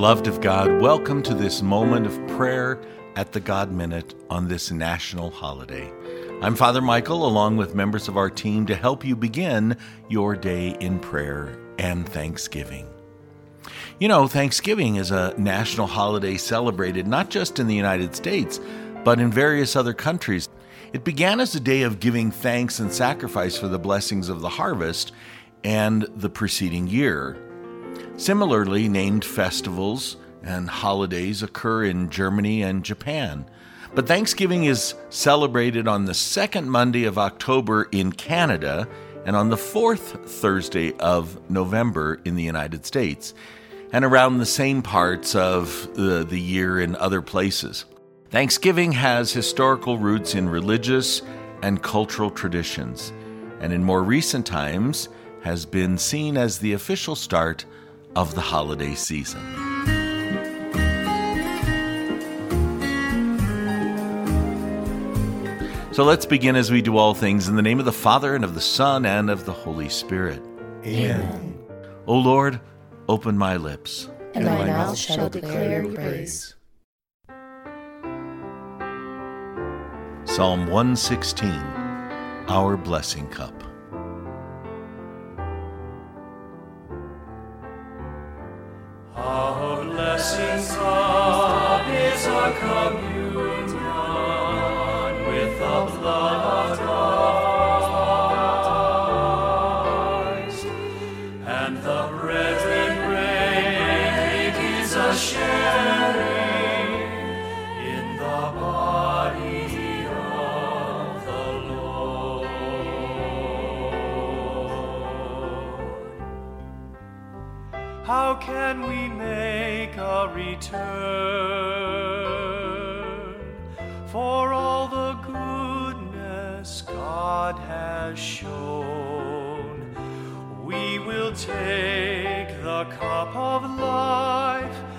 Beloved of God, welcome to this moment of prayer at the God Minute on this national holiday. I'm Father Michael, along with members of our team, to help you begin your day in prayer and thanksgiving. You know, Thanksgiving is a national holiday celebrated not just in the United States, but in various other countries. It began as a day of giving thanks and sacrifice for the blessings of the harvest and the preceding year. Similarly named festivals and holidays occur in Germany and Japan. But Thanksgiving is celebrated on the second Monday of October in Canada and on the fourth Thursday of November in the United States, and around the same parts of the, the year in other places. Thanksgiving has historical roots in religious and cultural traditions, and in more recent times has been seen as the official start of the holiday season. So let's begin as we do all things in the name of the Father, and of the Son, and of the Holy Spirit. Amen. O Lord, open my lips, and my mouth shall declare your praise. Psalm 116 Our Blessing Cup. Our blessing cup is a communion How can we make a return for all the goodness God has shown? We will take the cup of life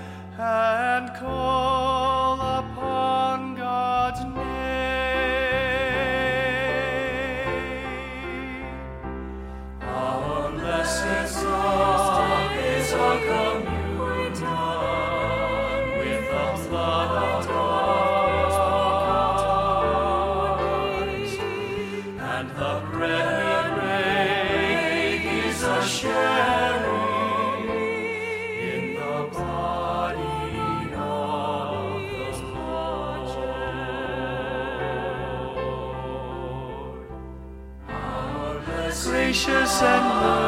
gracious and merciful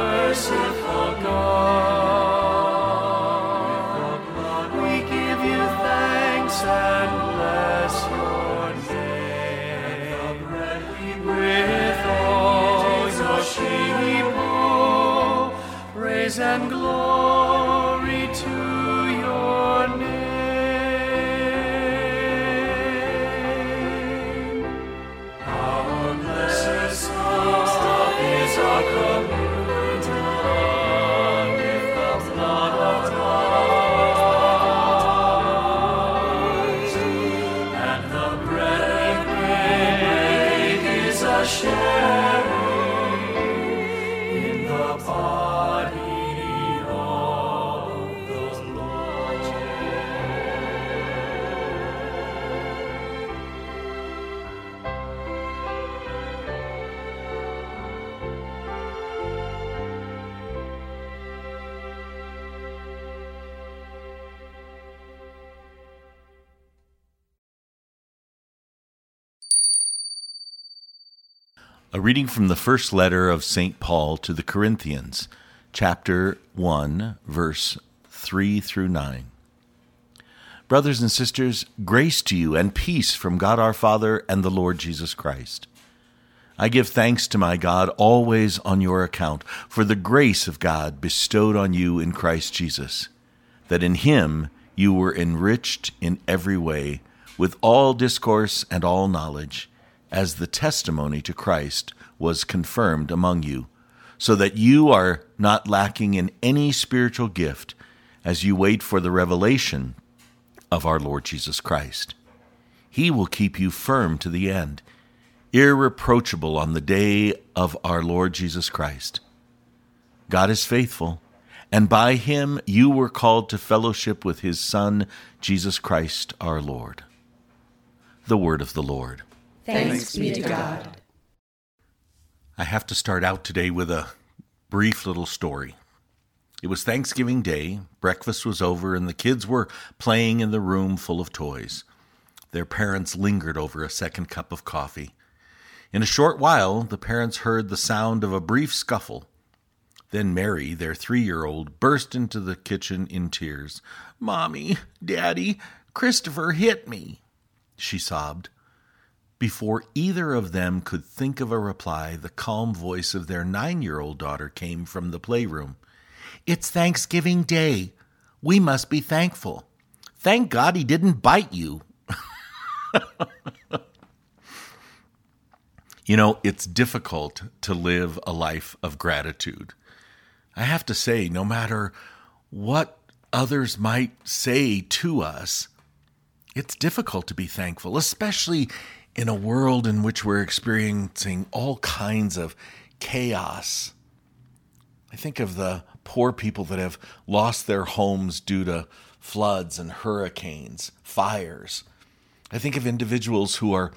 A reading from the first letter of St. Paul to the Corinthians, chapter 1, verse 3 through 9. Brothers and sisters, grace to you and peace from God our Father and the Lord Jesus Christ. I give thanks to my God always on your account for the grace of God bestowed on you in Christ Jesus, that in him you were enriched in every way with all discourse and all knowledge, as the testimony to Christ was confirmed among you, so that you are not lacking in any spiritual gift as you wait for the revelation of our Lord Jesus Christ. He will keep you firm to the end, irreproachable on the day of our Lord Jesus Christ. God is faithful, and by him you were called to fellowship with his Son, Jesus Christ our Lord. The word of the Lord. Thanks be to God. I have to start out today with a brief little story. It was Thanksgiving Day, breakfast was over, and the kids were playing in the room full of toys. Their parents lingered over a second cup of coffee. In a short while, the parents heard the sound of a brief scuffle. Then Mary, their three year old, burst into the kitchen in tears. Mommy, Daddy, Christopher hit me, she sobbed. Before either of them could think of a reply, the calm voice of their nine year old daughter came from the playroom. It's Thanksgiving Day. We must be thankful. Thank God he didn't bite you. you know, it's difficult to live a life of gratitude. I have to say, no matter what others might say to us, it's difficult to be thankful, especially in a world in which we're experiencing all kinds of chaos. I think of the poor people that have lost their homes due to floods and hurricanes, fires. I think of individuals who are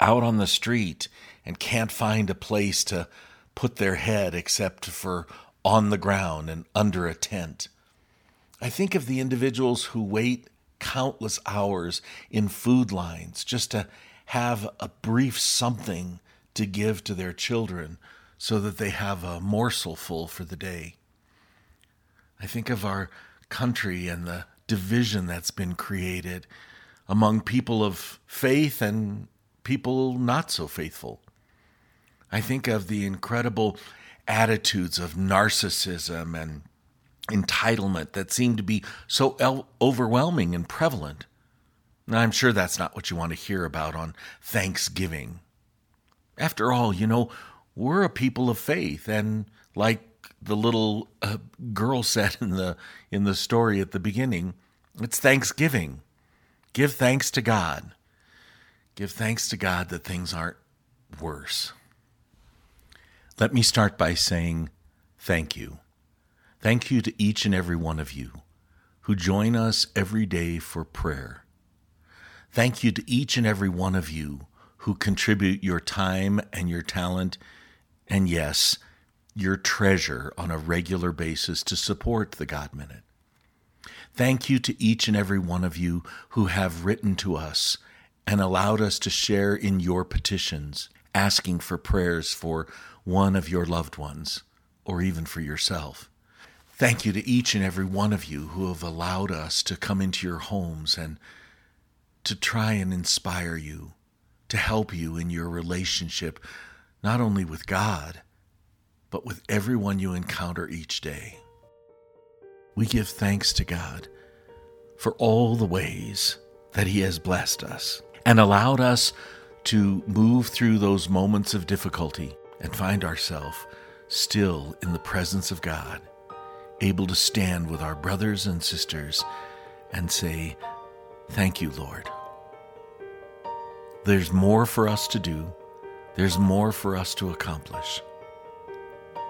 out on the street and can't find a place to put their head except for on the ground and under a tent. I think of the individuals who wait countless hours in food lines just to have a brief something to give to their children so that they have a morsel full for the day. I think of our country and the division that's been created among people of faith and people not so faithful. I think of the incredible attitudes of narcissism and entitlement that seem to be so overwhelming and prevalent. I'm sure that's not what you want to hear about on Thanksgiving. After all, you know, we're a people of faith, and like the little uh, girl said in the in the story at the beginning, it's Thanksgiving. Give thanks to God. Give thanks to God that things aren't worse. Let me start by saying thank you. Thank you to each and every one of you who join us every day for prayer. Thank you to each and every one of you who contribute your time and your talent, and yes, your treasure on a regular basis to support the God Minute. Thank you to each and every one of you who have written to us and allowed us to share in your petitions, asking for prayers for one of your loved ones, or even for yourself. Thank you to each and every one of you who have allowed us to come into your homes and to try and inspire you, to help you in your relationship, not only with God, but with everyone you encounter each day. We give thanks to God for all the ways that He has blessed us and allowed us to move through those moments of difficulty and find ourselves still in the presence of God, able to stand with our brothers and sisters and say, Thank you, Lord. There's more for us to do, there's more for us to accomplish,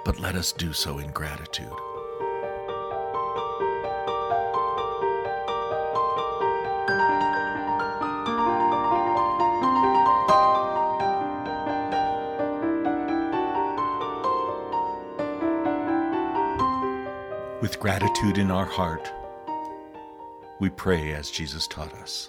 but let us do so in gratitude. With gratitude in our heart, we pray as Jesus taught us.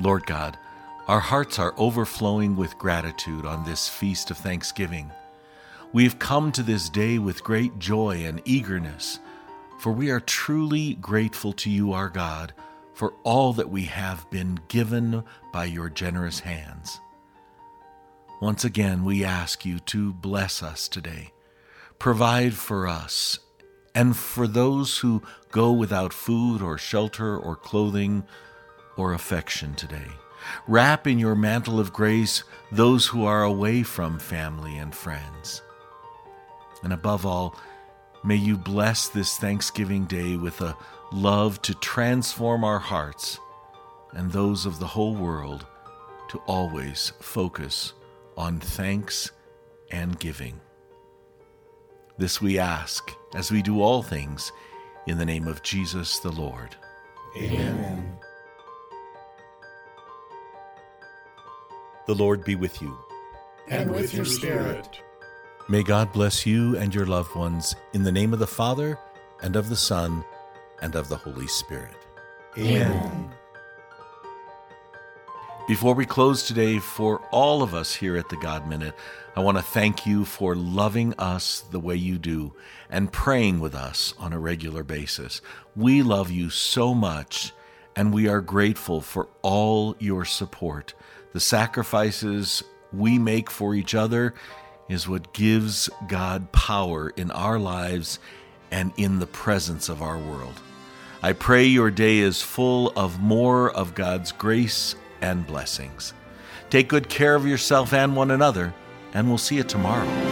Lord God, our hearts are overflowing with gratitude on this feast of thanksgiving. We have come to this day with great joy and eagerness, for we are truly grateful to you, our God, for all that we have been given by your generous hands. Once again, we ask you to bless us today. provide for us and for those who go without food or shelter or clothing or affection today. Wrap in your mantle of grace those who are away from family and friends. And above all, may you bless this Thanksgiving Day with a love to transform our hearts and those of the whole world to always focus on thanks and giving. This we ask as we do all things in the name of Jesus the Lord. Amen. The Lord be with you. And with your spirit. May God bless you and your loved ones in the name of the Father, and of the Son, and of the Holy Spirit. Amen. Before we close today, for all of us here at the God Minute, I want to thank you for loving us the way you do and praying with us on a regular basis. We love you so much, and we are grateful for all your support. The sacrifices we make for each other is what gives God power in our lives and in the presence of our world. I pray your day is full of more of God's grace and blessings. Take good care of yourself and one another, and we'll see you tomorrow.